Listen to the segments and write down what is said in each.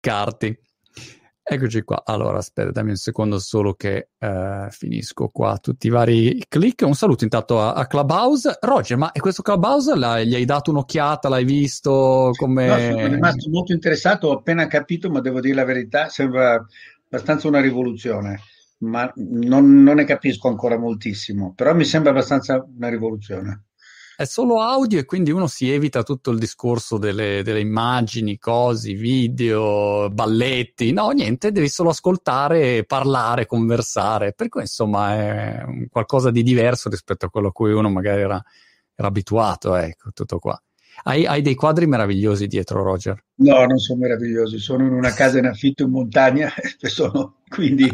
carti. Eccoci qua. Allora, aspetta, dammi un secondo solo che uh, finisco qua tutti i vari click. Un saluto intanto a, a Clubhouse. Roger, ma questo Clubhouse gli hai dato un'occhiata? L'hai visto? Come... No, sono rimasto molto interessato, ho appena capito, ma devo dire la verità, sembra abbastanza una rivoluzione, ma non, non ne capisco ancora moltissimo, però mi sembra abbastanza una rivoluzione è solo audio e quindi uno si evita tutto il discorso delle, delle, immagini, cosi, video, balletti. No, niente, devi solo ascoltare, parlare, conversare. Per cui insomma è qualcosa di diverso rispetto a quello a cui uno magari era, era abituato, ecco, tutto qua. Hai, hai, dei quadri meravigliosi dietro, Roger? No, non sono meravigliosi, sono in una casa in affitto in montagna, sono, quindi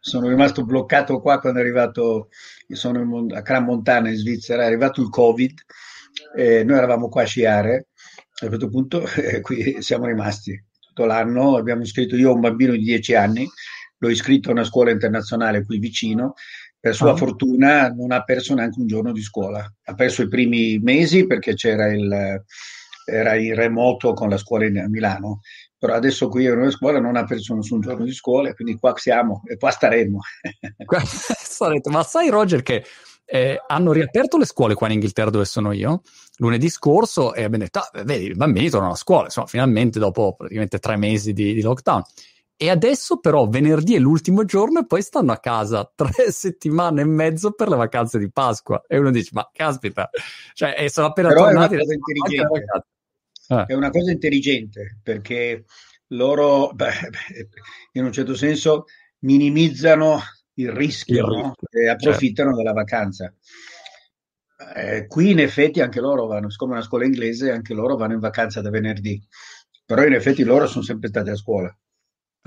sono rimasto bloccato qua quando è arrivato sono in, a Gran Montana in Svizzera, è arrivato il Covid, eh, noi eravamo qua a sciare, a un certo punto eh, qui siamo rimasti tutto l'anno, abbiamo iscritto, io ho un bambino di 10 anni, l'ho iscritto a una scuola internazionale qui vicino, per sua oh. fortuna non ha perso neanche un giorno di scuola, ha perso i primi mesi perché c'era il, era in remoto con la scuola in, a Milano, però adesso qui a una scuola non ha perso nessun giorno di scuola, quindi qua siamo e qua staremo. Ma sai Roger che eh, hanno riaperto le scuole qua in Inghilterra dove sono io lunedì scorso e abbiamo detto, ah, vedi, i bambini tornano a scuola, insomma, finalmente dopo praticamente tre mesi di, di lockdown. E adesso però venerdì è l'ultimo giorno e poi stanno a casa tre settimane e mezzo per le vacanze di Pasqua. E uno dice, ma caspita, cioè, sono appena però tornati. È una cosa intelligente. Eh. È una cosa intelligente perché loro, beh, in un certo senso, minimizzano il rischio, il rischio. No? e approfittano certo. della vacanza. Eh, qui in effetti anche loro vanno, siccome è una scuola inglese, anche loro vanno in vacanza da venerdì, però in effetti loro sono sempre stati a scuola.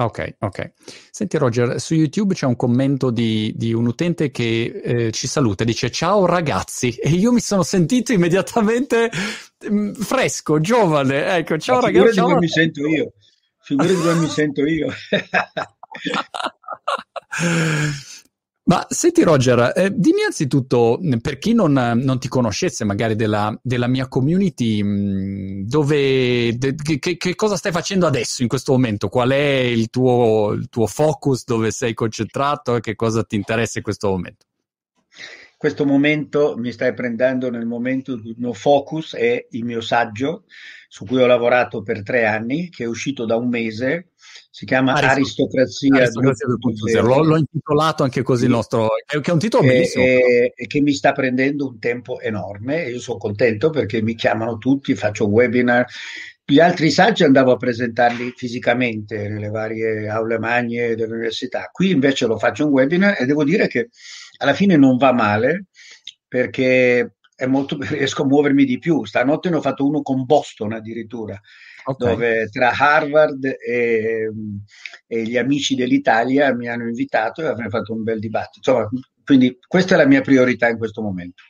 Ok, ok. Senti Roger, su YouTube c'è un commento di, di un utente che eh, ci saluta, dice ciao ragazzi e io mi sono sentito immediatamente mh, mm, fresco, giovane, ecco, ciao Ma ragazzi. Figurati come mi sento io, figurati come mi sento io. Ma senti Roger, eh, dimmi anzitutto, per chi non, non ti conoscesse magari della, della mia community, dove, de, che, che, cosa stai facendo adesso in questo momento? Qual è il tuo, il tuo focus, dove sei concentrato e che cosa ti interessa in questo momento? Questo momento mi stai prendendo nel momento il mio focus è il mio saggio su cui ho lavorato per tre anni, che è uscito da un mese, si chiama Aristocrazia, Aristocrazia 2.0. L'ho, l'ho, intitolato anche così il nostro, che è un titolo bellissimo. E, e, che mi sta prendendo un tempo enorme io sono contento perché mi chiamano tutti, faccio webinar. Gli altri saggi andavo a presentarli fisicamente nelle varie aule magne dell'università. Qui invece lo faccio un webinar e devo dire che alla fine non va male perché molto, riesco a muovermi di più. Stanotte ne ho fatto uno con Boston addirittura, okay. dove tra Harvard e, e, gli amici dell'Italia mi hanno invitato e avrei fatto un bel dibattito. Insomma, quindi questa è la mia priorità in questo momento.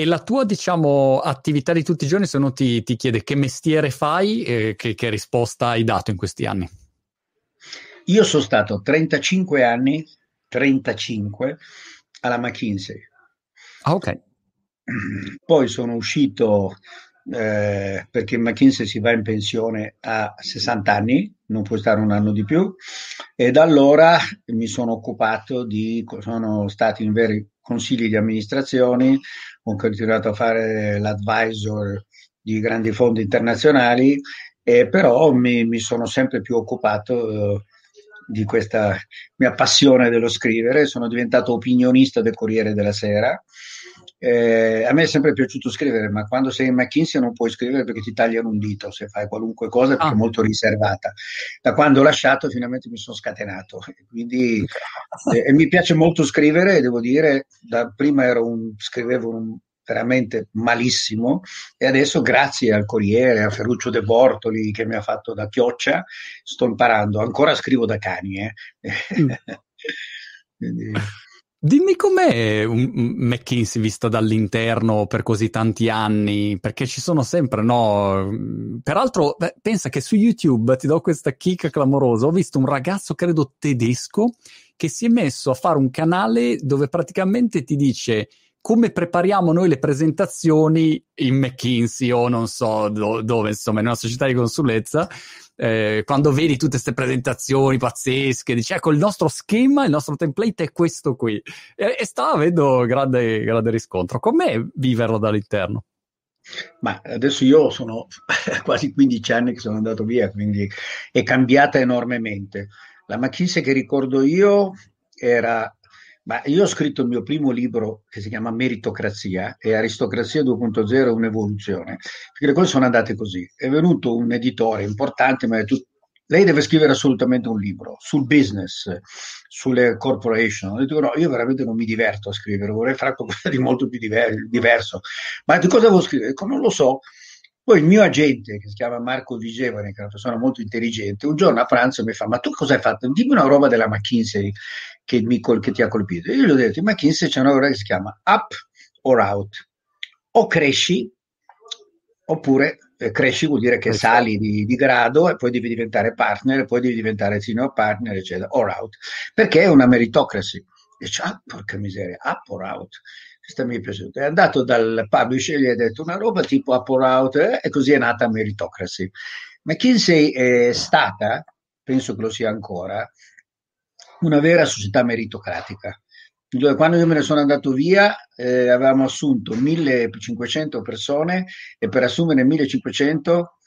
E la tua, diciamo, attività di tutti i giorni, se uno ti, ti chiede che mestiere fai, eh, che, che risposta hai dato in questi anni? Io sono stato 35 anni, 35, alla McKinsey. Ah, ok. Poi sono uscito eh, perché McKinsey si va in pensione a 60 anni, non puoi stare un anno di più, e da allora mi sono occupato di, sono stati in veri consigli di amministrazione, ho continuato a fare l'advisor di grandi fondi internazionali, e però mi, mi sono sempre più occupato eh, di questa mia passione dello scrivere, sono diventato opinionista del Corriere della Sera. Eh, a me è sempre piaciuto scrivere, ma quando sei in McKinsey non puoi scrivere perché ti tagliano un dito se fai qualunque cosa perché ah. è molto riservata. Da quando ho lasciato finalmente mi sono scatenato. Quindi, eh, e mi piace molto scrivere, devo dire, da prima un, scrivevo un, veramente malissimo e adesso grazie al Corriere, a Ferruccio De Bortoli che mi ha fatto da chioccia, sto imparando, ancora scrivo da cani. Eh. Mm. Quindi... Dimmi com'è un McKinsey visto dall'interno per così tanti anni, perché ci sono sempre, no? Peraltro, beh, pensa che su YouTube, ti do questa kick clamorosa, ho visto un ragazzo, credo tedesco, che si è messo a fare un canale dove praticamente ti dice come prepariamo noi le presentazioni in McKinsey o non so do- dove, insomma, in una società di consulenza, eh, quando vedi tutte queste presentazioni pazzesche, dici ecco il nostro schema, il nostro template è questo qui. E, e sta avendo grande, grande riscontro. Com'è viverlo dall'interno? Ma adesso io sono quasi 15 anni che sono andato via, quindi è cambiata enormemente. La McKinsey che ricordo io era ma io ho scritto il mio primo libro che si chiama Meritocrazia e Aristocrazia 2.0 è un'evoluzione, perché le cose sono andate così. È venuto un editore importante, ma tu, lei deve scrivere assolutamente un libro sul business, sulle corporation. Ho detto no, io veramente non mi diverto a scrivere, vorrei fare qualcosa di molto più diver- diverso. Ma di cosa devo scrivere? Ecco, non lo so. Poi il mio agente, che si chiama Marco Vigevane, che è una persona molto intelligente, un giorno a pranzo mi fa: Ma tu cosa hai fatto? Dimmi una roba della McKinsey che, mi, che ti ha colpito. Io gli ho detto: in McKinsey c'è una roba che si chiama up or out. O cresci, oppure eh, cresci vuol dire che sali di, di, grado e poi devi diventare partner, poi devi diventare senior partner, eccetera, or out. Perché è una meritocracy. E dice, ah, porca miseria, up or out questa mi è piaciuta. È andato dal publisher e gli ha detto una roba tipo up or out eh, e così è nata Meritocracy. McKinsey è stata, penso che lo sia ancora, una vera società meritocratica. Quando io me ne sono andato via eh, avevamo assunto 1500 persone e per assumere 1500,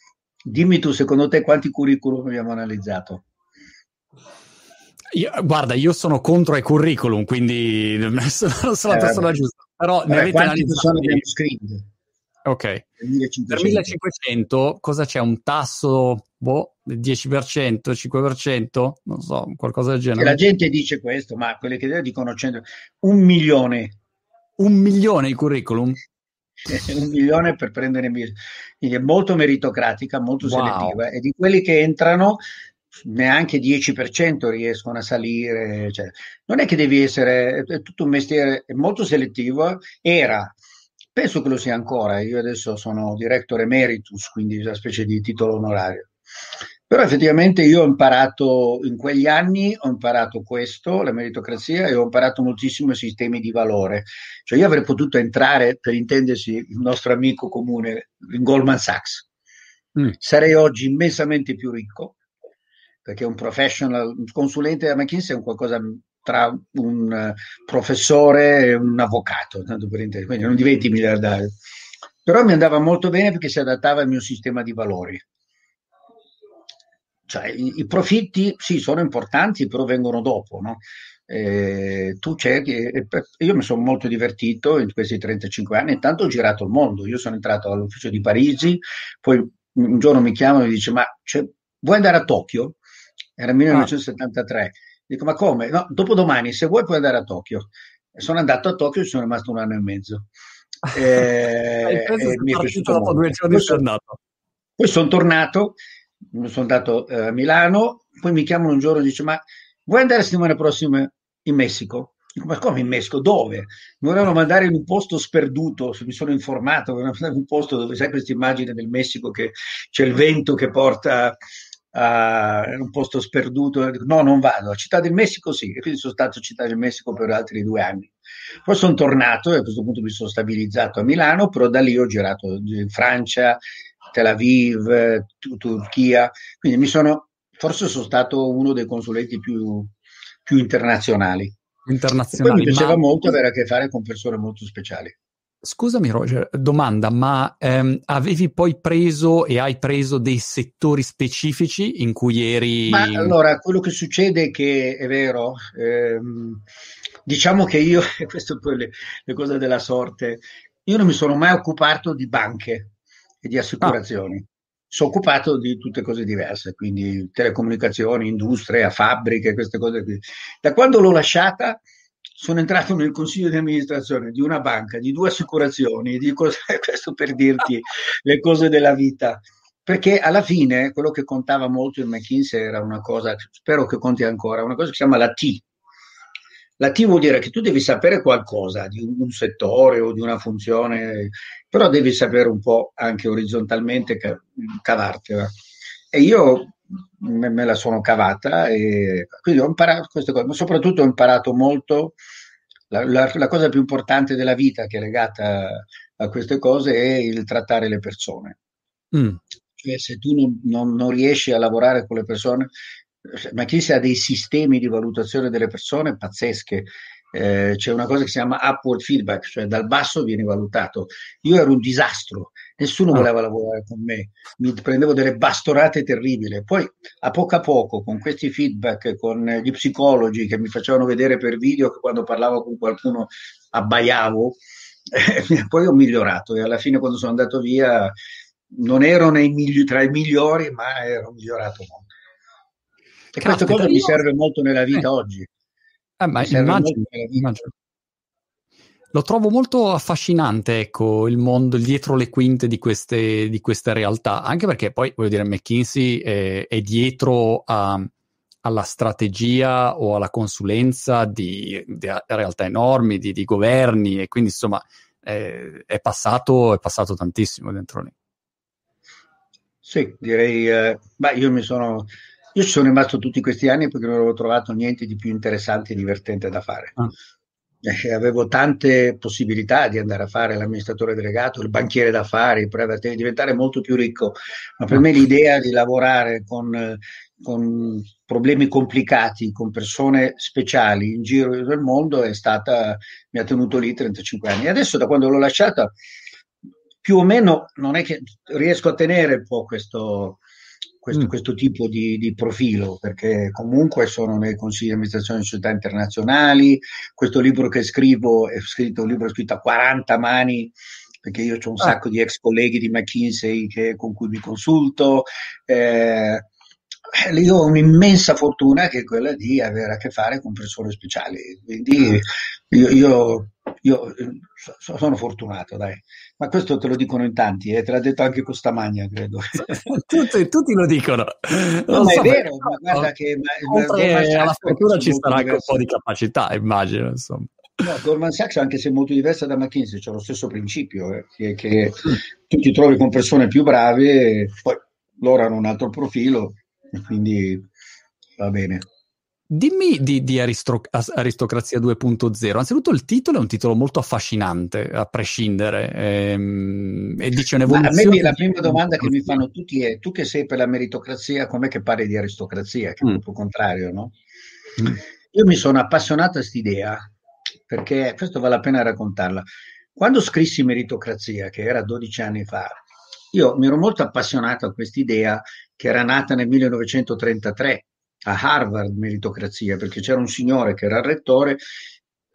dimmi tu secondo te quanti curriculum abbiamo analizzato? Io, guarda, io sono contro i curriculum, quindi non sono la persona eh, giusta. Però vabbè, ne avete scritto? Ok. 1500. Per 1500 cosa c'è? Un tasso boh, del 10%, 5%? Non so, qualcosa del genere. Che la gente dice questo, ma quelle che dicono 100, un milione. Un milione di curriculum? un milione per prendere quindi è molto meritocratica, molto wow. selettiva e di quelli che entrano neanche 10% riescono a salire. Cioè, non è che devi essere, è tutto un mestiere molto selettivo. Era, penso che lo sia ancora, io adesso sono director emeritus, quindi una specie di titolo onorario. Però effettivamente io ho imparato in quegli anni, ho imparato questo, la meritocrazia, e ho imparato moltissimo i sistemi di valore. Cioè io avrei potuto entrare, per intendersi, il nostro amico comune, in Goldman Sachs. Mm. Sarei oggi immensamente più ricco, perché un professional, un consulente da McKinsey è un qualcosa tra un uh, professore e un avvocato, tanto per intendere, quindi non diventi miliardario. Però mi andava molto bene perché si adattava al mio sistema di valori. Cioè, i, i profitti sì, sono importanti, però vengono dopo, no? Eh, tu cerchi, io mi sono molto divertito in questi 35 anni, intanto ho girato il mondo, io sono entrato all'ufficio di Parigi, poi un giorno mi chiamano e mi dice ma cioè, vuoi andare a Tokyo? Era 1973. Ah. Dico, ma come? No, dopodomani, se vuoi puoi andare a Tokyo. Sono andato a Tokyo e sono rimasto un anno e mezzo. E, e mi è piaciuto dopo due giorni poi, sono, poi sono tornato, sono andato eh, a Milano, poi mi chiamano un giorno e dice, ma vuoi andare la settimana prossima in Messico? Dico, ma come in Messico? Dove? Mi volevano mandare in un posto sperduto, mi sono informato, volevano mandare in un posto dove sai questa immagine del Messico che c'è il vento che porta uh, un posto sperduto, no non vado, a Città del Messico sì, e quindi sono stato a Città del Messico per altri due anni. Poi sono tornato e a questo punto mi sono stabilizzato a Milano, però da lì ho girato in Francia, Tel Aviv, Turchia, quindi mi sono, forse sono stato uno dei consulenti più, più internazionali. internazionali. Mi piaceva ma... molto avere a che fare con persone molto speciali. Scusami Roger, domanda, ma ehm, avevi poi preso e hai preso dei settori specifici in cui eri... Ma allora, quello che succede è che è vero, ehm, diciamo che io, e questo poi le, le, cose della sorte, io non mi sono mai occupato di banche e di assicurazioni. Ah. Sono occupato di tutte cose diverse, quindi telecomunicazioni, industria, fabbriche, queste cose qui. Da quando l'ho lasciata sono entrato nel consiglio di amministrazione di una banca, di due assicurazioni, di cose, questo per dirti le cose della vita. Perché alla fine quello che contava molto in McKinsey era una cosa, spero che conti ancora, una cosa che si chiama la T. La T vuol dire che tu devi sapere qualcosa di un, settore o di una funzione, però devi sapere un po' anche orizzontalmente cavartela. E io me, me, la sono cavata e quindi ho imparato queste cose, ma soprattutto ho imparato molto la, la, la, cosa più importante della vita che è legata a queste cose è il trattare le persone. Mm. Cioè, se tu non, non, non, riesci a lavorare con le persone, ma chi ha dei sistemi di valutazione delle persone pazzesche. Eh, c'è una cosa che si chiama upward feedback, cioè dal basso viene valutato. Io ero un disastro, nessuno ah. voleva lavorare con me, mi prendevo delle bastonate terribili. Poi a poco a poco, con questi feedback, con gli psicologi che mi facevano vedere per video che quando parlavo con qualcuno abbaiavo, eh, poi ho migliorato e alla fine quando sono andato via non ero migli- tra i migliori, ma ero migliorato molto. E questa cosa mi serve molto nella vita eh. oggi. Eh, ma immagino, immagino. Lo trovo molto affascinante, ecco, il mondo, il dietro le quinte di queste, di queste realtà, anche perché poi, voglio dire, McKinsey è, è dietro a, alla strategia o alla consulenza di, di realtà enormi, di, di, governi, e quindi, insomma, è, è, passato, è passato tantissimo dentro lì. Sì, direi, eh, beh, io mi sono, io ci sono rimasto tutti questi anni perché non avevo trovato niente di più interessante e divertente da fare. Ah. Eh, avevo tante possibilità di andare a fare l'amministratore delegato, il banchiere d'affari, di diventare molto più ricco, ma per ah. me l'idea di lavorare con, con problemi complicati, con persone speciali in giro del mondo è stata, mi ha tenuto lì 35 anni. Adesso da quando l'ho lasciata più o meno non è che riesco a tenere un po' questo, questo, mm. questo tipo di, di, profilo, perché comunque sono nei consigli di amministrazione di società internazionali, questo libro che scrivo è scritto un libro scritto a 40 mani, perché io ho un ah. sacco di ex colleghi di McKinsey che, con cui mi consulto. Eh, io ho un'immensa fortuna che è quella di avere a che fare con persone speciali, quindi io, io, io sono fortunato, dai. Ma questo te lo dicono in tanti, eh? te l'ha detto anche Costamagna, credo. tutti, tutti, lo dicono. No, ma so è vero, ma guarda che... Ma, alla fortuna ci sarà anche un po' di capacità, immagino, insomma. No, Goldman Sachs, anche se molto diversa da McKinsey, c'è lo stesso principio, eh, che, che tu ti trovi con persone più brave, poi loro hanno un altro profilo, quindi va bene. Dimmi di, di Aristoc- Aristocrazia 2.0. Anzitutto il titolo è un titolo molto affascinante, a prescindere, ehm, e dice un'evoluzione. Ma a me la prima domanda che mi fanno tutti è: tu che sei per la meritocrazia, com'è che parli di aristocrazia? Che è mm. proprio contrario, no? Mm. Io mi sono appassionato a quest'idea, perché questo vale la pena raccontarla. Quando scrissi Meritocrazia, che era 12 anni fa, io mi ero molto appassionato a quest'idea che era nata nel 1933 a Harvard meritocrazia, perché c'era un signore che era il rettore,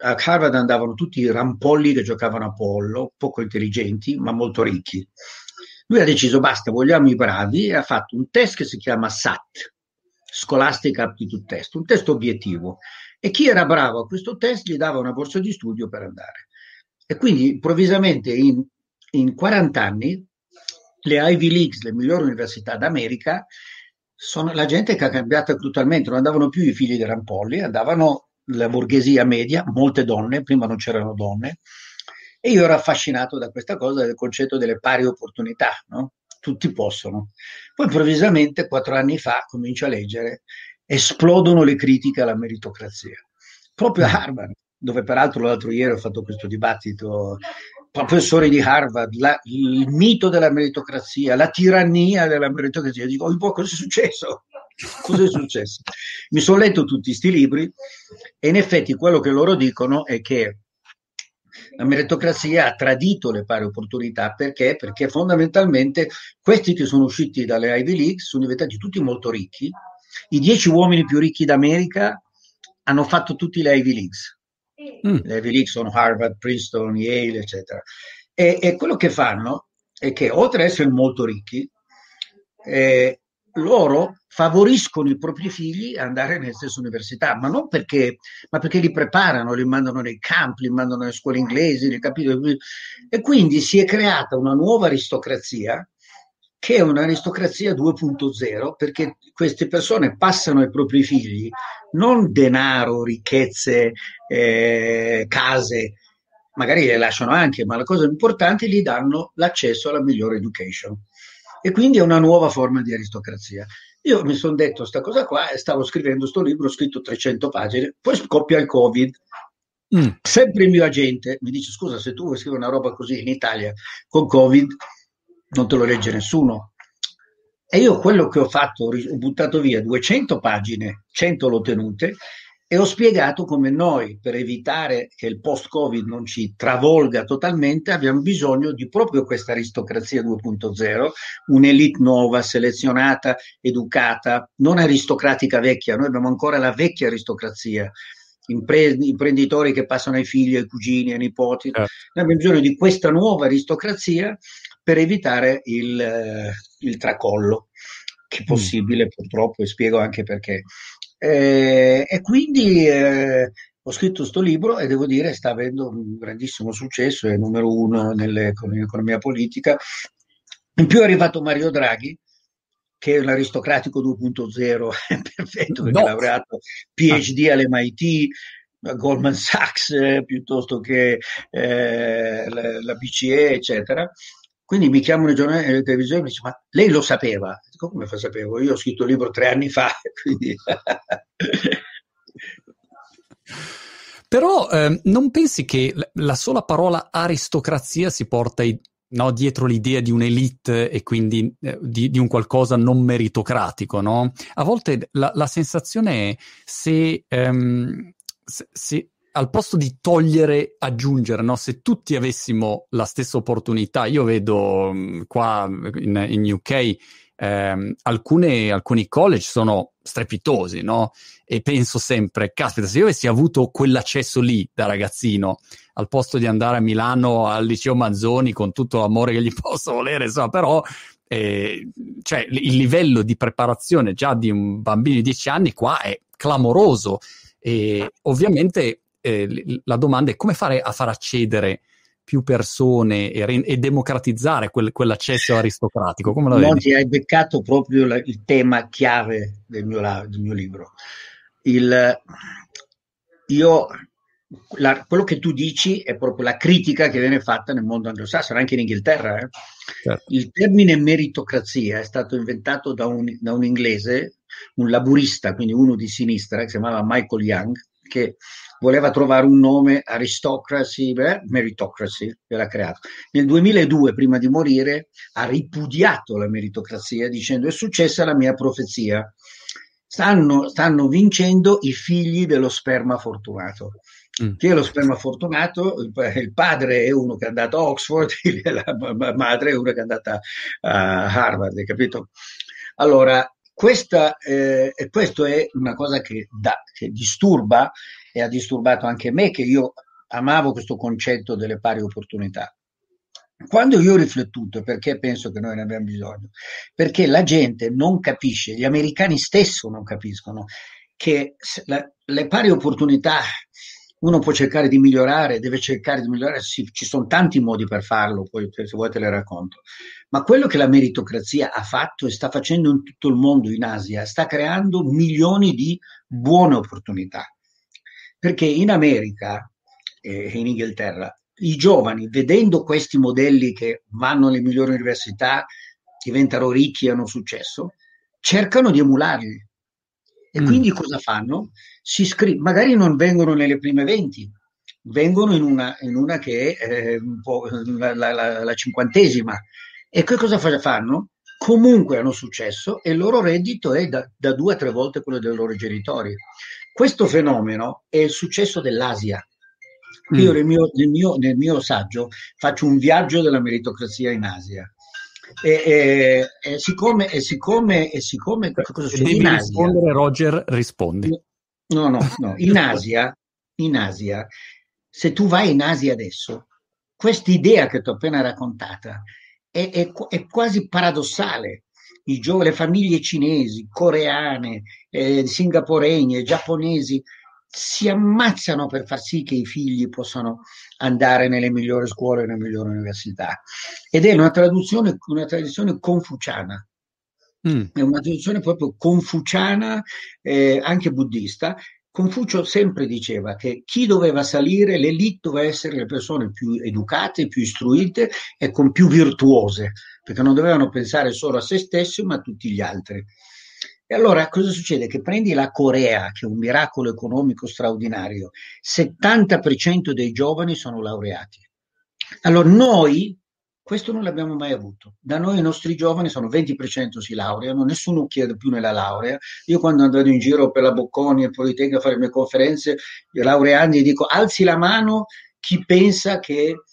a Harvard andavano tutti i rampolli che giocavano a pollo, poco intelligenti, ma molto ricchi. Lui ha deciso basta, vogliamo i bravi e ha fatto un test che si chiama SAT, Scholastic Aptitude Test, un test obiettivo. E chi era bravo a questo test gli dava una borsa di studio per andare. E quindi improvvisamente in, in 40 anni le Ivy Leagues, le migliori università d'America, sono la gente che ha cambiato brutalmente, non andavano più i figli dei rampolli, andavano la borghesia media, molte donne, prima non c'erano donne, e io ero affascinato da questa cosa del concetto delle pari opportunità, no? tutti possono. Poi improvvisamente, quattro anni fa, comincio a leggere, esplodono le critiche alla meritocrazia. Proprio a Harvard, dove peraltro l'altro ieri ho fatto questo dibattito professori di Harvard, la, il mito della meritocrazia, la tirannia della meritocrazia. Dico, un po' cosa è successo? Cosa è successo? Mi sono letto tutti questi libri e in effetti quello che loro dicono è che la meritocrazia ha tradito le pari opportunità perché? Perché fondamentalmente questi che sono usciti dalle Ivy League sono diventati tutti molto ricchi. I dieci uomini più ricchi d'America hanno fatto tutti le Ivy Leagues Mm. Le Ivy League sono Harvard, Princeton, Yale, eccetera. E, e, quello che fanno è che oltre ad essere molto ricchi, eh, loro favoriscono i propri figli ad andare nelle stesse università, ma non perché, ma perché li preparano, li mandano nei campi, li mandano nelle scuole inglesi, e quindi si è creata una nuova aristocrazia che è un'aristocrazia 2.0 perché queste persone passano ai propri figli non denaro, ricchezze, eh, case, magari le lasciano anche, ma la cosa importante è gli danno l'accesso alla migliore education. E quindi è una nuova forma di aristocrazia. Io mi sono detto questa cosa qua e stavo scrivendo questo libro, ho scritto 300 pagine, poi scoppia il Covid Mm. Sempre il mio agente mi dice: Scusa, se tu vuoi scrivere una roba così in Italia con Covid, non te lo legge nessuno. E io quello che ho fatto, ho buttato via 200 pagine, 100 l'ho tenute e ho spiegato come noi, per evitare che il post-Covid non ci travolga totalmente, abbiamo bisogno di proprio questa aristocrazia 2.0, un'elite nuova, selezionata, educata, non aristocratica vecchia, noi abbiamo ancora la vecchia aristocrazia, impre- imprenditori che passano ai figli, ai cugini, ai nipoti. Eh. Noi abbiamo bisogno di questa nuova aristocrazia per evitare il, eh, il tracollo, che è mm. possibile mm. purtroppo, e spiego anche perché. Eh, e quindi eh, ho scritto questo libro e devo dire sta avendo un grandissimo successo, è numero uno nell'economia politica. In più è arrivato Mario Draghi, che è l'aristocratico 2.0, perfetto, perché no. è laureato PhD ah. all'MIT, Goldman Sachs, eh, piuttosto che eh, la, la, BCE, eccetera. Quindi mi chiamano i giornali e le televisioni e mi dicono, ma lei lo sapeva? Dico, come fa sapevo? Io ho scritto il libro tre anni fa. Però eh, non pensi che la sola parola aristocrazia si porta i, no, dietro l'idea di un'elite e quindi eh, di, di, un qualcosa non meritocratico, no? A volte la, la sensazione è se, ehm, se, se al posto di togliere, aggiungere, no? se tutti avessimo la stessa opportunità, io vedo mm, qua in, in UK ehm, alcune, alcuni college sono strepitosi, no? E penso sempre, caspita, se io avessi avuto quell'accesso lì da ragazzino, al posto di andare a Milano al liceo Manzoni con tutto l'amore che gli posso volere, insomma, però eh, cioè, il livello di preparazione già di un bambino di 10 anni qua è clamoroso. E ovviamente eh, la domanda è come fare a far accedere più persone e, re- e democratizzare quel, quell'accesso aristocratico? Come la Oggi hai beccato proprio la, il tema chiave del mio, del mio libro. Il, io, la, quello che tu dici è proprio la critica che viene fatta nel mondo anglosassone, anche in Inghilterra. Eh? Certo. Il termine meritocrazia è stato inventato da un, da un inglese, un laburista, quindi uno di sinistra, che si chiamava Michael Young, che voleva trovare un nome, aristocracy, beh, meritocracy, che l'ha creato. Nel 2002, prima di morire, ha ripudiato la meritocrazia dicendo è successa la mia profezia. Stanno, stanno vincendo i figli dello sperma fortunato. Mm. Chi è lo sperma fortunato? Il, il, padre è uno che è andato a Oxford, la madre è una che è andata a Harvard, hai capito? Allora, questa, eh, questo è una cosa che, da, che disturba e ha disturbato anche me, che io amavo questo concetto delle pari opportunità. Quando io ho riflettuto perché penso che noi ne abbiamo bisogno, perché la gente non capisce, gli americani stesso non capiscono che la, le pari opportunità uno può cercare di migliorare, deve cercare di migliorare, sì, ci sono tanti modi per farlo, poi se vuoi te le racconto. Ma quello che la meritocrazia ha fatto e sta facendo in tutto il mondo, in Asia, sta creando milioni di buone opportunità. Perché in America e in Inghilterra i giovani, vedendo questi modelli che vanno alle migliori università, diventano ricchi e hanno successo, cercano di emularli. E mm. quindi cosa fanno? Si iscrivono, magari non vengono nelle prime 20, vengono in una, in una che è eh, un po' la, la, la, la cinquantesima. E che cosa fanno? Comunque hanno successo e il loro reddito è da, da due a tre volte quello dei loro genitori. Questo fenomeno è il successo dell'Asia. Io mm. nel, mio, nel, mio, nel mio saggio faccio un viaggio della meritocrazia in Asia. E, e, e, siccome, e siccome, e siccome cosa succede in Asia, rispondere Roger rispondi no no no in Asia in Asia se tu vai in Asia adesso questa idea che ti ho appena raccontata è, è, è quasi paradossale i gio- le famiglie cinesi, coreane, eh, singaporeni giapponesi si ammazzano per far sì che i figli possano andare nelle migliori scuole nelle migliori università. Ed è una traduzione, una tradizione confuciana. Mm. È una tradizione proprio confuciana, eh, anche buddista. Confucio sempre diceva che chi doveva salire, l'elite doveva essere le persone più educate, più istruite e con più virtuose, perché non dovevano pensare solo a se stessi, ma a tutti gli altri. E allora cosa succede? Che prendi la Corea, che è un miracolo economico straordinario, 70% dei giovani sono laureati. Allora noi questo non l'abbiamo mai avuto. Da noi i nostri giovani sono 20% si laureano, nessuno chiede più nella laurea. Io quando andavo in giro per la Bocconi e Politecnica a fare le mie conferenze, i laureandi dico alzi la mano chi pensa che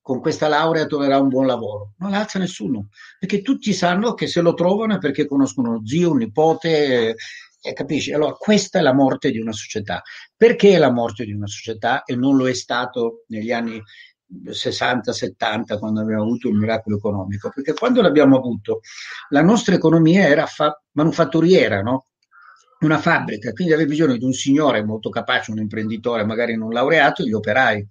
con questa laurea troverà un buon lavoro. Non alza nessuno, perché tutti sanno che se lo trovano è perché conoscono uno zio, un nipote, eh, capisci? Allora questa è la morte di una società. Perché è la morte di una società e non lo è stato negli anni 60-70 quando abbiamo avuto il miracolo economico? Perché quando l'abbiamo avuto la nostra economia era fa- manufatturiera, no? una fabbrica, quindi avevi bisogno di un signore molto capace, un imprenditore, magari non laureato, e gli operai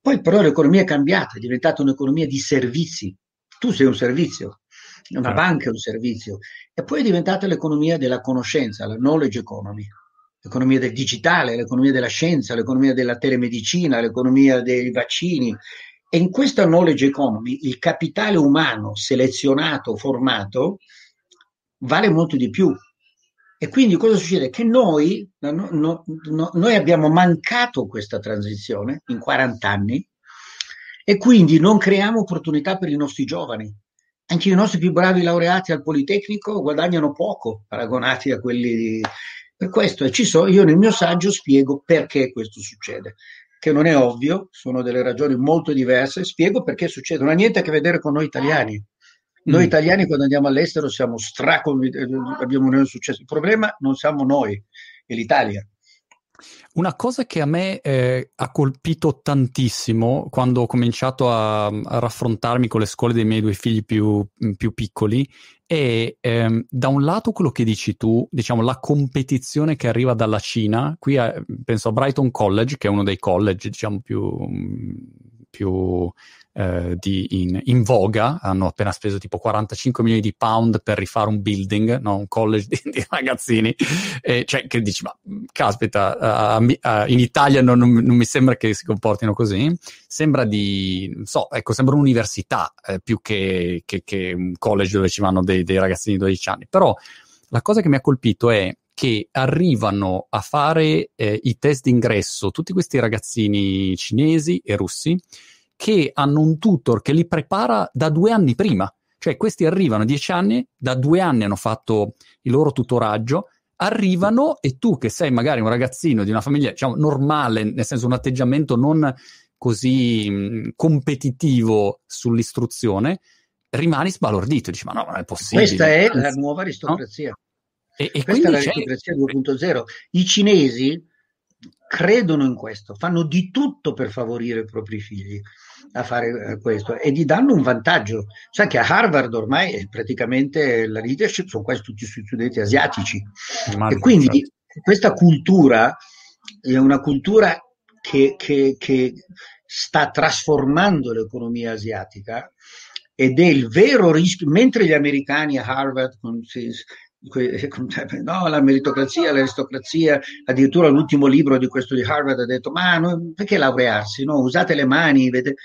poi però l'economia è cambiata, è diventata un'economia di servizi. Tu sei un servizio, una certo. banca è un servizio. E poi è diventata l'economia della conoscenza, la knowledge economy, l'economia del digitale, l'economia della scienza, l'economia della telemedicina, l'economia dei vaccini. E in questa knowledge economy il capitale umano selezionato, formato, vale molto di più e quindi cosa succede? Che noi, no, no, no, noi abbiamo mancato questa transizione in 40 anni e quindi non creiamo opportunità per i nostri giovani. Anche i nostri più bravi laureati al Politecnico guadagnano poco paragonati a quelli. Per questo ci so, io nel mio saggio spiego perché questo succede, che non è ovvio, sono delle ragioni molto diverse, spiego perché succede, non ha niente a che vedere con noi italiani. Noi mm. italiani quando andiamo all'estero siamo straconvinti, abbiamo un successo. Il problema non siamo noi, è l'Italia. Una cosa che a me eh, ha colpito tantissimo quando ho cominciato a, a, raffrontarmi con le scuole dei miei due figli più, più piccoli è ehm, da un lato quello che dici tu, diciamo la competizione che arriva dalla Cina, qui a, penso a Brighton College, che è uno dei college diciamo più, più eh, di, in, in, voga, hanno appena speso tipo 45 milioni di pound per rifare un building, no? un college di, di ragazzini, e, cioè che dici ma caspita, uh, uh, in Italia non, non, non, mi sembra che si comportino così, sembra di, non so, ecco, sembra un'università eh, più che, che, che, un college dove ci vanno dei, dei ragazzini di 12 anni, però la cosa che mi ha colpito è che arrivano a fare eh, i test d'ingresso tutti questi ragazzini cinesi e russi che hanno un tutor che li prepara da due anni prima. Cioè questi arrivano dieci anni, da due anni hanno fatto il loro tutoraggio, arrivano e tu che sei magari un ragazzino di una famiglia diciamo, normale, nel senso un atteggiamento non così mh, competitivo sull'istruzione, rimani sbalordito, dici ma no, non è possibile. Questa è Anzi, la nuova aristocrazia. No? E, e Questa è l'aristocrazia 2.0. I cinesi credono in questo, fanno di tutto per favorire i propri figli a fare eh, questo e gli danno un vantaggio. Sai che a Harvard ormai praticamente la leadership sono quasi tutti studenti asiatici Immagino, e quindi certo. questa cultura è una cultura che, che, che sta trasformando l'economia asiatica ed è il vero rischio, mentre gli americani a Harvard no, la meritocrazia, l'aristocrazia, addirittura l'ultimo libro di questo di Harvard ha detto ma no, perché laurearsi? No? Usate le mani, vedete?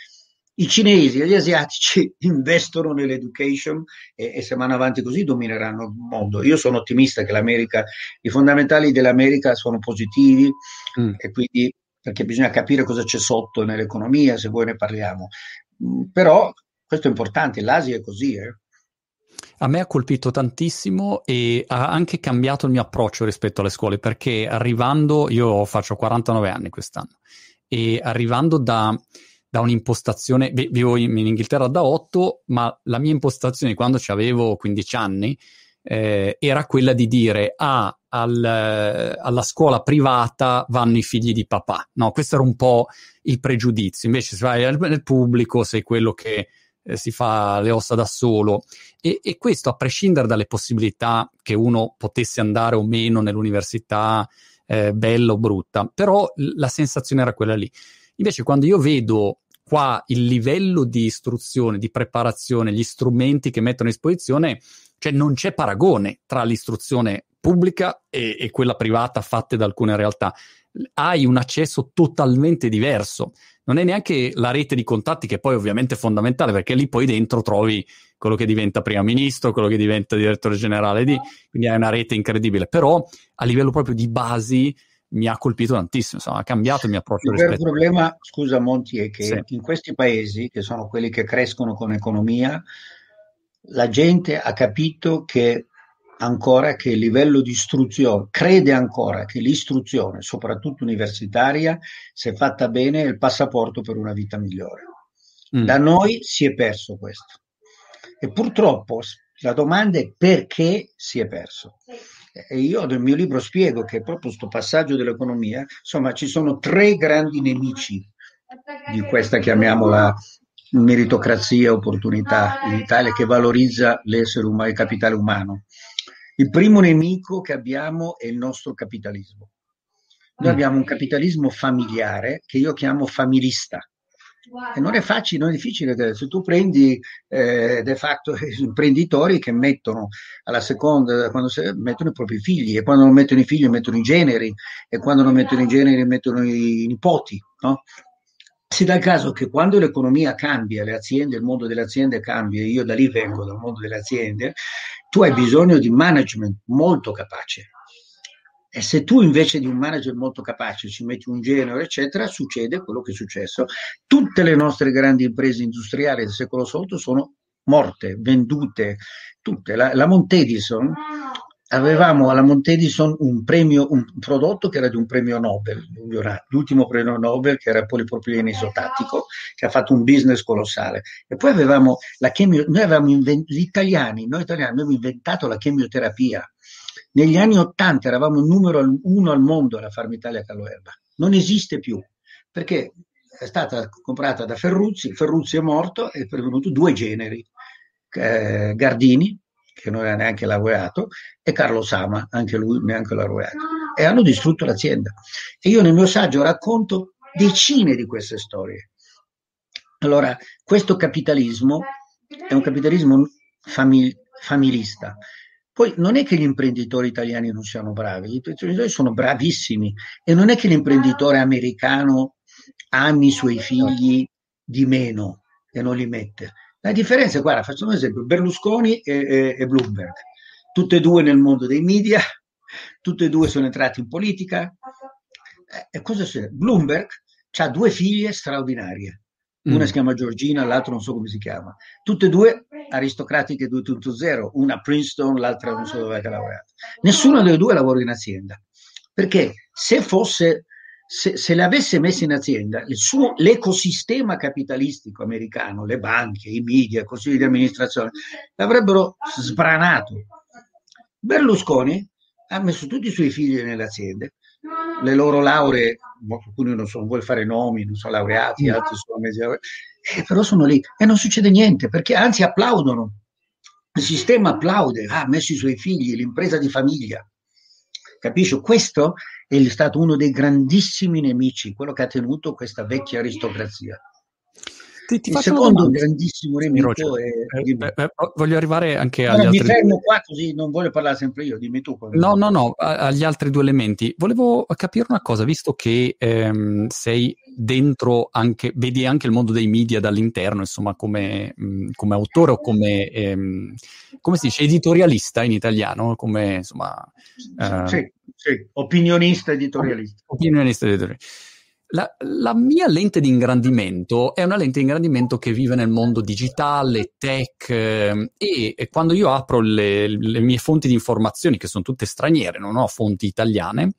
I cinesi e gli asiatici investono nell'education e, e, se vanno avanti così domineranno il mondo. Io sono ottimista che l'America, i fondamentali dell'America sono positivi mm. e quindi perché bisogna capire cosa c'è sotto nell'economia, se voi ne parliamo. Mm, però questo è importante, l'Asia è così. Eh? A me ha colpito tantissimo e ha anche cambiato il mio approccio rispetto alle scuole perché arrivando, io faccio 49 anni quest'anno e arrivando da, da un'impostazione, vivo in, in, Inghilterra da 8, ma la mia impostazione quando avevo 15 anni eh, era quella di dire ah, al, alla scuola privata vanno i figli di papà. No, questo era un po' il pregiudizio. Invece se vai nel pubblico sei quello che eh, si fa le ossa da solo e, e, questo a prescindere dalle possibilità che uno potesse andare o meno nell'università eh, bella o brutta, però la sensazione era quella lì. Invece quando io vedo qua il livello di istruzione, di preparazione, gli strumenti che mettono a disposizione, cioè non c'è paragone tra l'istruzione pubblica e, e quella privata fatte da alcune realtà. Hai un accesso totalmente diverso non è neanche la rete di contatti che poi ovviamente è fondamentale perché lì poi dentro trovi quello che diventa primo ministro, quello che diventa direttore generale di, quindi hai una rete incredibile, però a livello proprio di basi mi ha colpito tantissimo, insomma, ha cambiato il mio approccio. Il vero problema, scusa Monti, è che sì. in questi paesi, che sono quelli che crescono con economia, la gente ha capito che ancora che il livello di istruzione, crede ancora che l'istruzione, soprattutto universitaria, se fatta bene, è il passaporto per una vita migliore. Mm. Da noi si è perso questo. E purtroppo la domanda è perché si è perso. E io nel mio libro spiego che proprio questo passaggio dell'economia, insomma, ci sono tre grandi nemici di questa, chiamiamola, meritocrazia, opportunità in Italia che valorizza l'essere umano, il capitale umano. Il primo nemico che abbiamo è il nostro capitalismo. Noi mm. abbiamo un capitalismo familiare che io chiamo familista. E non è facile, non è difficile. Se tu prendi eh, de facto imprenditori che mettono alla seconda, quando se, mettono i propri figli, e quando non mettono i figli mettono i generi, e quando non mettono i generi mettono i nipoti. No? Si dà il caso che quando l'economia cambia, le aziende, il mondo delle aziende cambia, io da lì vengo dal mondo delle aziende, tu hai bisogno di management molto capace. E se tu invece di un manager molto capace ci metti un genere, eccetera, succede quello che è successo. Tutte le nostre grandi imprese industriali del secolo scorso sono morte, vendute, tutte. La, la Montedison, avevamo alla Montedison un premio, un prodotto che era di un premio Nobel, l'ultimo premio Nobel che era il polipropilene isotattico, che ha fatto un business colossale. E poi avevamo la chemio, noi avevamo invent- gli italiani, noi italiani abbiamo inventato la chemioterapia negli anni Ottanta eravamo numero uno al mondo alla Farmitalia Caloerba. Non esiste più perché è stata comprata da Ferruzzi, Ferruzzi è morto e è venuto due generi, eh, Gardini, che non era neanche laureato, e Carlo Sama, anche lui neanche laureato, e hanno distrutto l'azienda. E io nel mio saggio racconto decine di queste storie. Allora, questo capitalismo è un capitalismo famig- familista, poi non è che gli imprenditori italiani non siano bravi, gli imprenditori sono bravissimi e non è che l'imprenditore americano ami i suoi figli di meno e non li mette. La differenza è, guarda, facciamo un esempio, Berlusconi e, e, e Bloomberg, tutte e due nel mondo dei media, tutte e due sono entrati in politica. Eh, e cosa succede? Bloomberg ha due figlie straordinarie, una mm. si chiama Georgina, l'altra non so come si chiama. Tutte e due aristocratiche 2.0, una Princeton, l'altra non so dove è laureata. Nessuna delle due lavora in azienda. Perché se fosse, se, se le avesse messe in azienda, suo, l'ecosistema capitalistico americano, le banche, i media, i consigli di amministrazione, l'avrebbero sbranato. Berlusconi ha messo tutti i suoi figli nelle aziende, le loro lauree, alcuni non sono, vuole fare nomi, non sono laureati, altri sono mesi laureati, eh, però sono lì e non succede niente perché anzi applaudono. Il sistema applaude, ha messo i suoi figli, l'impresa di famiglia. Capisci? Questo è stato uno dei grandissimi nemici, quello che ha tenuto questa vecchia aristocrazia. Ti, ti il secondo grandissimo nemico è... Eh, eh, eh, voglio arrivare anche agli no, altri... Mi fermo qua così non voglio parlare sempre io, dimmi tu. No, no, no, agli altri due elementi. Volevo capire una cosa, visto che ehm, sei dentro anche, vedi anche il mondo dei media dall'interno, insomma, come, mh, mm, come autore o come, ehm, come si dice, editorialista in italiano, come, insomma... Eh, sì, sì, opinionista editorialista. Opinionista editorialista. La, la, mia lente di ingrandimento è una lente di ingrandimento che vive nel mondo digitale, tech eh, e, quando io apro le, le, mie fonti di informazioni, che sono tutte straniere, non ho fonti italiane,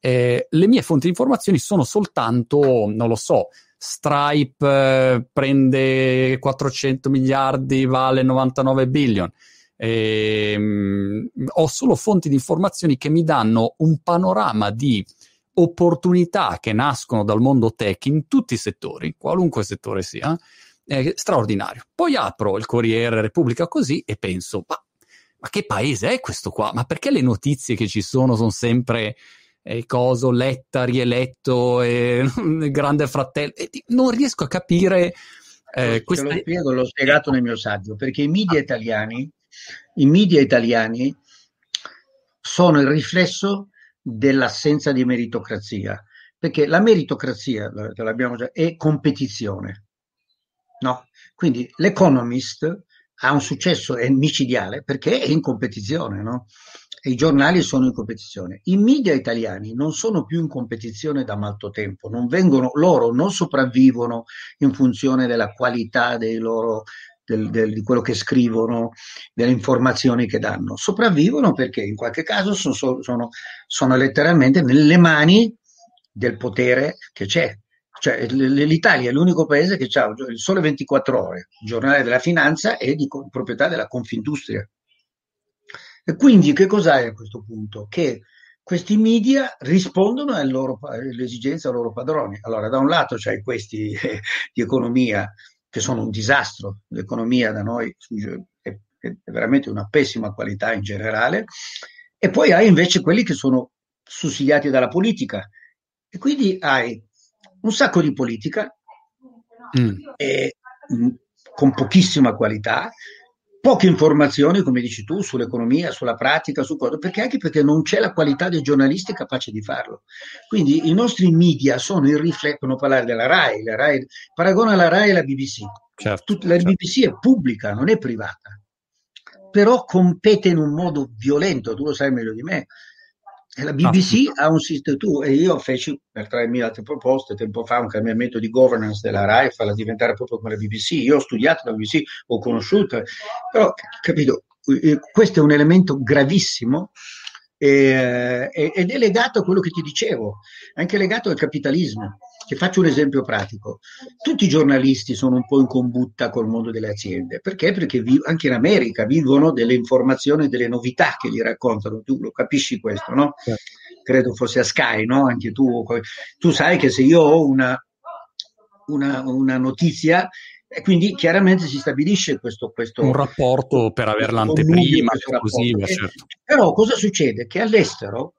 eh, le mie fonti di informazioni sono soltanto, non lo so, Stripe eh, prende 400 miliardi, vale 99 billion. Ehm, ho solo fonti di informazioni che mi danno un panorama di opportunità che nascono dal mondo tech in tutti i settori, qualunque settore sia, è straordinario. Poi apro il Corriere Repubblica così e penso, ma, ma che paese è questo qua? Ma perché le notizie che ci sono sono sempre eh, coso, letta, rieletto, eh, grande fratello? E non riesco a capire... Eh, questa... lo spiego, l'ho spiegato nel mio saggio, perché i media italiani, i media italiani sono il riflesso dell'assenza di meritocrazia, perché la meritocrazia, l'abbiamo già, è competizione. No? Quindi l'Economist ha un successo micidiale perché è in competizione, no? I giornali sono in competizione. I media italiani non sono più in competizione da molto tempo, non vengono, loro non sopravvivono in funzione della qualità dei loro del, del, di quello che scrivono, delle informazioni che danno. Sopravvivono perché in qualche caso sono, sono, sono letteralmente nelle mani del potere che c'è. Cioè, l'Italia è l'unico paese che ha il sole 24 ore, il giornale della finanza e di proprietà della Confindustria. E quindi che cos'è a questo punto? Che questi media rispondono alle, loro, esigenze dei loro padroni. Allora, da un lato c'hai questi eh, di economia che sono un disastro. L'economia da noi è, è veramente una pessima qualità in generale. E poi hai invece quelli che sono sussidiati dalla politica. E quindi hai un sacco di politica mm. e, mh, con pochissima qualità poche informazioni, come dici tu, sull'economia, sulla pratica, su cosa, perché anche perché non c'è la qualità dei giornalisti capaci di farlo. Quindi i nostri media sono il riflesso, non parlare della RAI, la RAI paragona la RAI e la BBC. Certo, Tut- la certo. BBC è pubblica, non è privata, però compete in un modo violento, tu lo sai meglio di me, e la BBC no. ha un sistema, tu e io feci per 3.000 altre proposte tempo fa un cambiamento di governance della RAI, farla diventare proprio come la BBC. Io ho studiato la BBC, ho conosciuto, però capito, questo è un elemento gravissimo eh, ed è legato a quello che ti dicevo, anche legato al capitalismo. Ti faccio un esempio pratico. Tutti i giornalisti sono un po' in combutta col mondo delle aziende. Perché? Perché vi- anche in America vivono delle informazioni, delle novità che gli raccontano. Tu lo capisci questo, no? Credo fosse a Sky, no? Anche tu. Tu sai che se io ho una, una, una notizia e quindi chiaramente si stabilisce questo, questo un rapporto per avere l'anteprima così, certo. però cosa succede? Che all'estero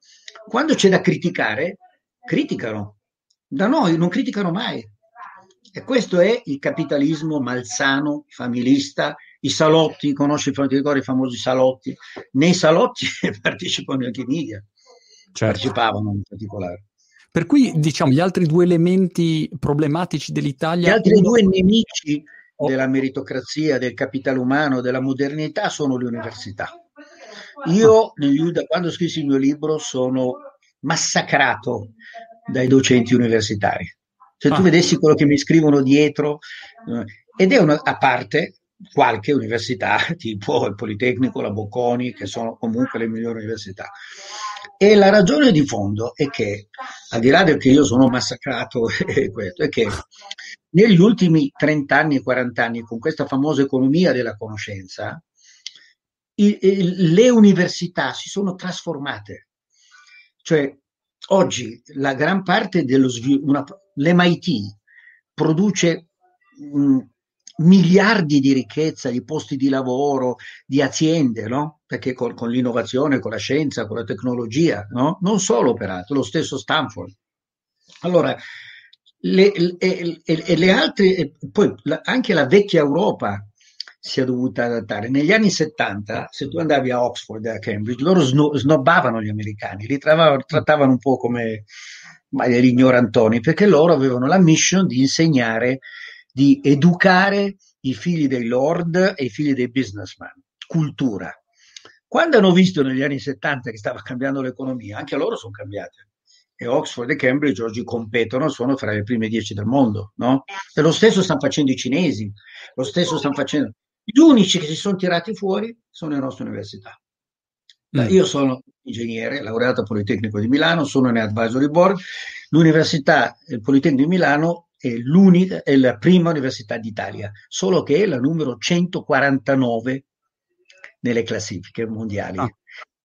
quando c'è da criticare criticano da noi non criticano mai. E questo è il capitalismo malsano, familista, i salotti, conosci i famosi salotti? Nei salotti partecipano anche i media, certo. partecipavano in particolare. Per cui, diciamo, gli altri due elementi problematici dell'Italia... Gli altri uno... due nemici oh. della meritocrazia, del capitale umano, della modernità sono le università. Io, da quando scrissi il mio libro, sono massacrato dai docenti universitari. Se tu ah. vedessi quello che mi scrivono dietro, eh, ed è una, a parte qualche università, tipo il Politecnico, la Bocconi, che sono comunque le migliori università. E la ragione di fondo è che, al di là del che io sono massacrato, questo, è che negli ultimi 30 anni e 40 anni, con questa famosa economia della conoscenza, i, i, le università si sono trasformate. Cioè, oggi la gran parte dello sviluppo, l'MIT produce mh, miliardi di ricchezza, di posti di lavoro, di aziende, no? Perché con, con, l'innovazione, con la scienza, con la tecnologia, no? Non solo peraltro, lo stesso Stanford. Allora, le, le, le, le altre, poi anche la vecchia Europa sia dovuta adattare. Negli anni 70, se tu andavi a Oxford e a Cambridge, loro sno- snobbavano gli americani, li travano, trattavano un po' come degli ignorantoni, perché loro avevano la mission di insegnare, di educare i figli dei lord e i figli dei businessman, cultura. Quando hanno visto negli anni 70 che stava cambiando l'economia, anche loro sono cambiate. E Oxford e Cambridge oggi competono, sono fra le prime dieci del mondo, no? E lo stesso stanno facendo i cinesi, lo stesso stanno facendo. Gli unici che si sono tirati fuori sono le nostre università. Mm. Io sono ingegnere, laureato al Politecnico di Milano, sono in advisory board. L'Università, il Politecnico di Milano è, l'unica, è la prima università d'Italia, solo che è la numero 149 nelle classifiche mondiali. Ah.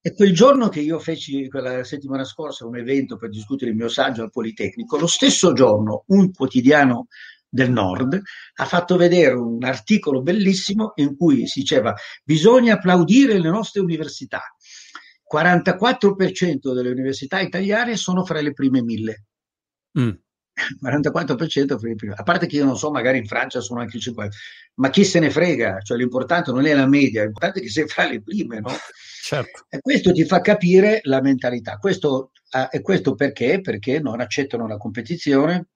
E quel giorno che io feci, quella settimana scorsa, un evento per discutere il mio saggio al Politecnico, lo stesso giorno un quotidiano del nord, ha fatto vedere un articolo bellissimo in cui si diceva bisogna applaudire le nostre università. 44% delle università italiane sono fra le prime mille. Mm. 44% fra le prime. A parte che io non so, magari in Francia sono anche il 50, ma chi se ne frega? Cioè, l'importante non è la media, l'importante è che sei fra le prime, no? Certo. E questo ti fa capire la mentalità. Questo, eh, e questo perché? Perché non accettano la competizione,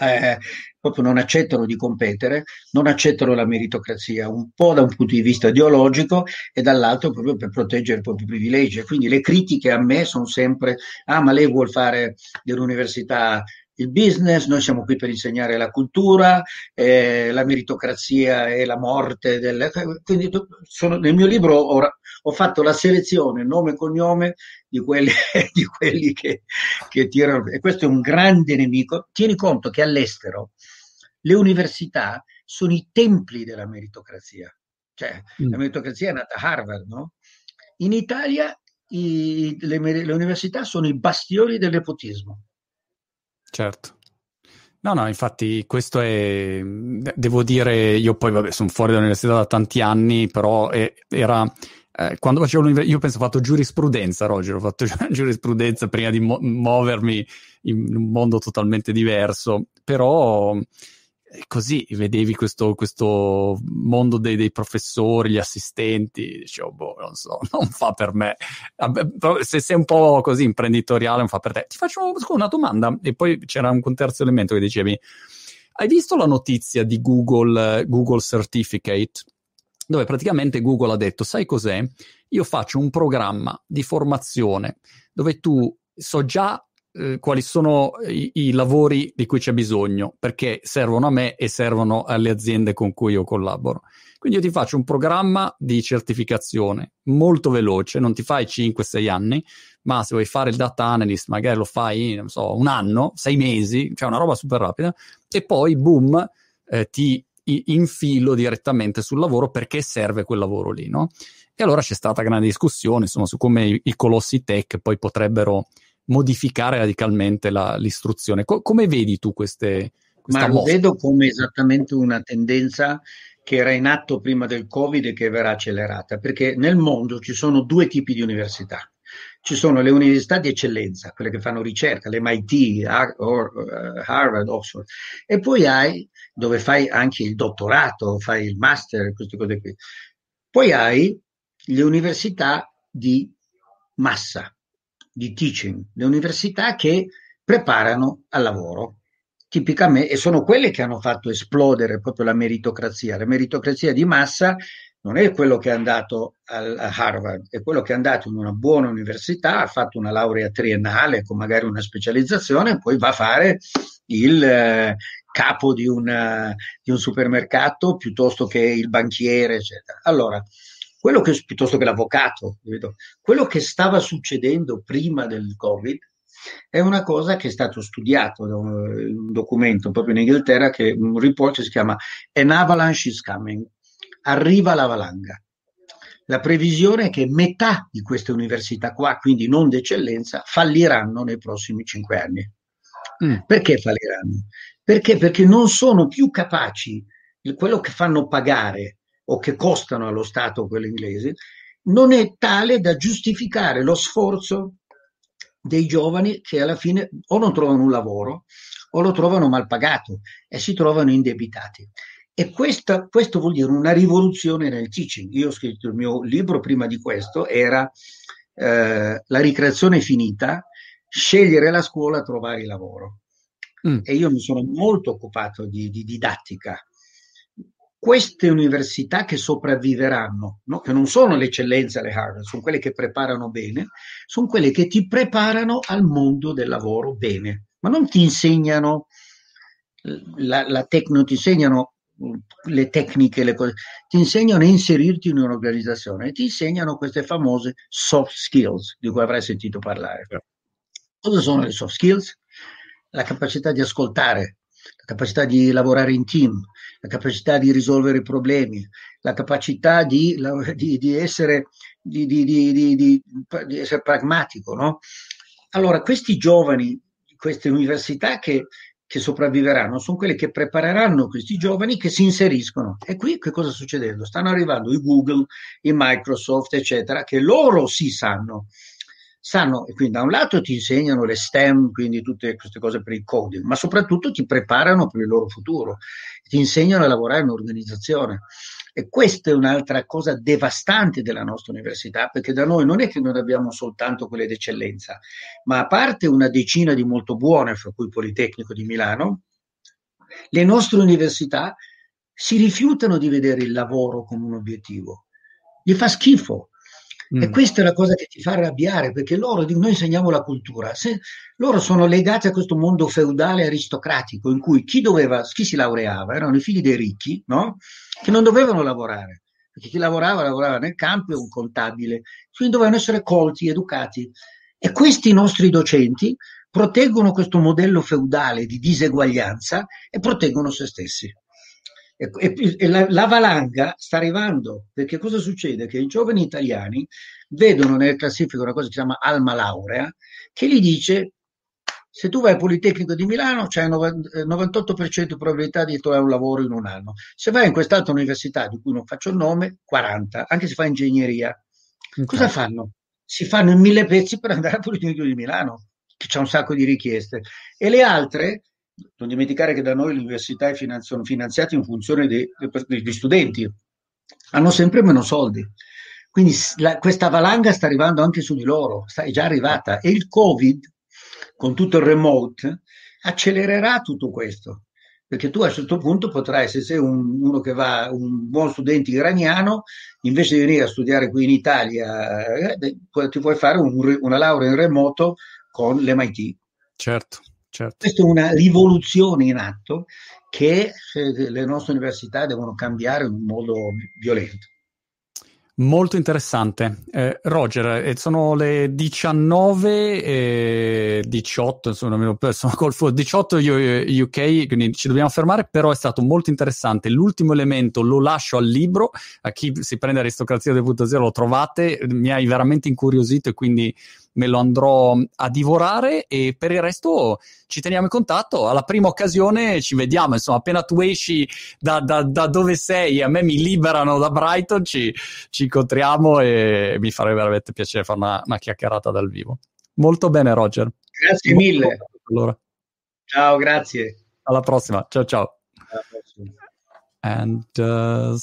eh, proprio non accettano di competere, non accettano la meritocrazia, un po' da un punto di vista ideologico e dall'altro proprio per proteggere i propri privilegi. Quindi le critiche a me sono sempre, ah ma lei vuol fare dell'università il business, noi siamo qui per insegnare la cultura, eh, la meritocrazia e la morte. Del... Quindi sono, nel mio libro ho, ho, fatto la selezione, nome e cognome, di quelli, di quelli che, che tirano. E questo è un grande nemico. Tieni conto che all'estero le università sono i templi della meritocrazia. Cioè, mm. la meritocrazia è nata a Harvard, no? In Italia i, le, le università sono i bastioni del nepotismo. Certo. No, no, infatti questo è, devo dire, io poi vabbè sono fuori dall'università da tanti anni, però è, era, eh, quando facevo l'università, io penso ho fatto giurisprudenza, Roger, ho fatto giurisprudenza prima di mo- muovermi in un mondo totalmente diverso, però così vedevi questo, questo mondo dei, dei, professori, gli assistenti, dicevo, boh, non so, non fa per me. Se sei un po' così imprenditoriale, non fa per te. Ti faccio una domanda, e poi c'era un terzo elemento che dicevi. Hai visto la notizia di Google, Google Certificate? Dove praticamente Google ha detto, sai cos'è? Io faccio un programma di formazione dove tu so già eh, quali sono i, i, lavori di cui c'è bisogno, perché servono a me e servono alle aziende con cui io collaboro. Quindi io ti faccio un programma di certificazione molto veloce, non ti fai 5-6 anni, ma se vuoi fare il data analyst magari lo fai, non so, un anno, sei mesi, cioè una roba super rapida, e poi boom, eh, ti infilo direttamente sul lavoro perché serve quel lavoro lì, no? E allora c'è stata grande discussione, insomma, su come i, i colossi tech poi potrebbero modificare radicalmente la, l'istruzione. Co- come vedi tu queste... Ma lo vedo come esattamente una tendenza che era in atto prima del Covid e che verrà accelerata, perché nel mondo ci sono due tipi di università. Ci sono le università di eccellenza, quelle che fanno ricerca, l'MIT, eh, Harvard, Oxford, e poi hai dove fai anche il dottorato, fai il master, queste cose qui. Poi hai le università di massa, di teaching, le università che preparano al lavoro. Tipicamente, e sono quelle che hanno fatto esplodere proprio la meritocrazia. La meritocrazia di massa non è quello che è andato a Harvard, è quello che è andato in una buona università, ha fatto una laurea triennale con magari una specializzazione poi va a fare il eh, capo di, una, di un supermercato piuttosto che il banchiere, eccetera. Allora, quello che, piuttosto che l'avvocato, quello che stava succedendo prima del Covid è una cosa che è stato studiato da un documento proprio in Inghilterra, che un report che si chiama An Avalanche is Coming, arriva la valanga. La previsione è che metà di queste università qua, quindi non d'eccellenza, falliranno nei prossimi cinque anni. Mm. Perché falliranno? Perché? Perché non sono più capaci, quello che fanno pagare o che costano allo Stato quelle inglesi, non è tale da giustificare lo sforzo dei giovani che alla fine o non trovano un lavoro o lo trovano mal pagato e si trovano indebitati. E questa, questo vuol dire una rivoluzione nel teaching. Io ho scritto il mio libro prima di questo, era eh, La ricreazione finita, scegliere la scuola, trovare il lavoro. Mm. E io mi sono molto occupato di, di didattica queste università che sopravviveranno, no? che non sono le eccellenze alle Harvard, sono quelle che preparano bene, sono quelle che ti preparano al mondo del lavoro bene, ma non ti insegnano la, la tecno, ti insegnano le tecniche, le cose, ti insegnano a inserirti in un'organizzazione, ti insegnano queste famose soft skills di cui avrai sentito parlare. Cosa sono le soft skills? La capacità di ascoltare, la capacità di lavorare in team, la capacità di risolvere problemi, la capacità di, di, di, essere, di essere, pragmatico. No? Allora, questi giovani, queste università che, che sopravviveranno, sono quelle che prepareranno questi giovani che si inseriscono. E qui che cosa sta succedendo? Stanno arrivando i Google, i Microsoft, eccetera, che loro si sanno sanno, e quindi da un lato ti insegnano le STEM, quindi tutte queste cose per il coding, ma soprattutto ti preparano per il loro futuro, ti insegnano a lavorare in un'organizzazione. E questa è un'altra cosa devastante della nostra università, perché da noi non è che noi abbiamo soltanto quelle d'eccellenza, ma a parte una decina di molto buone, fra cui il Politecnico di Milano, Le nostre università si rifiutano di vedere il lavoro come un obiettivo, gli fa schifo. Mm. E questa è la cosa che ti fa arrabbiare, perché loro, noi insegniamo la cultura, Se, loro sono legati a questo mondo feudale aristocratico in cui chi, doveva, chi si laureava erano i figli dei ricchi, no? che non dovevano lavorare, perché chi lavorava lavorava nel campo e un contabile, quindi dovevano essere colti, educati. E questi nostri docenti proteggono questo modello feudale di diseguaglianza e proteggono se stessi. E, e, e la, la, valanga sta arrivando, perché cosa succede? Che i giovani italiani vedono nelle classifiche una cosa che si chiama alma laurea, che gli dice se tu vai al Politecnico di Milano c'è il 98% di probabilità di trovare un lavoro in un anno. Se vai in quest'altra università di cui non faccio il nome, 40, anche se fai ingegneria. Okay. Cosa fanno? Si fanno in mille pezzi per andare al Politecnico di Milano, che c'è un sacco di richieste. E le altre non dimenticare che da noi le università sono finanziate in funzione degli studenti, hanno sempre meno soldi. Quindi la, questa valanga sta arrivando anche su di loro, sta, è già arrivata e il Covid, con tutto il remote, accelererà tutto questo. Perché tu a un certo punto potrai, se sei un, uno che va, un buon studente iraniano, invece di venire a studiare qui in Italia, eh, ti puoi fare un, una laurea in remoto con l'MIT. Certo. Certo. Questa è una rivoluzione in atto che eh, le nostre università devono cambiare in un modo violento. Molto interessante. Eh, Roger, eh, sono le 19 e 18, insomma, sono col 18 UK, quindi ci dobbiamo fermare, però è stato molto interessante. L'ultimo elemento lo lascio al libro, a chi si prende Aristocrazia 2.0 lo trovate, mi hai veramente incuriosito e quindi me lo andrò a divorare e per il resto ci teniamo in contatto. Alla prima occasione ci vediamo, insomma, appena tu esci da, da, da dove sei, a me mi liberano da Brighton, ci, ci incontriamo e mi farebbe veramente piacere fare una, una chiacchierata dal vivo. Molto bene, Roger. Grazie Molto mille. Allora. Ciao, grazie. Alla prossima. Ciao, ciao. Alla prossima. And uh,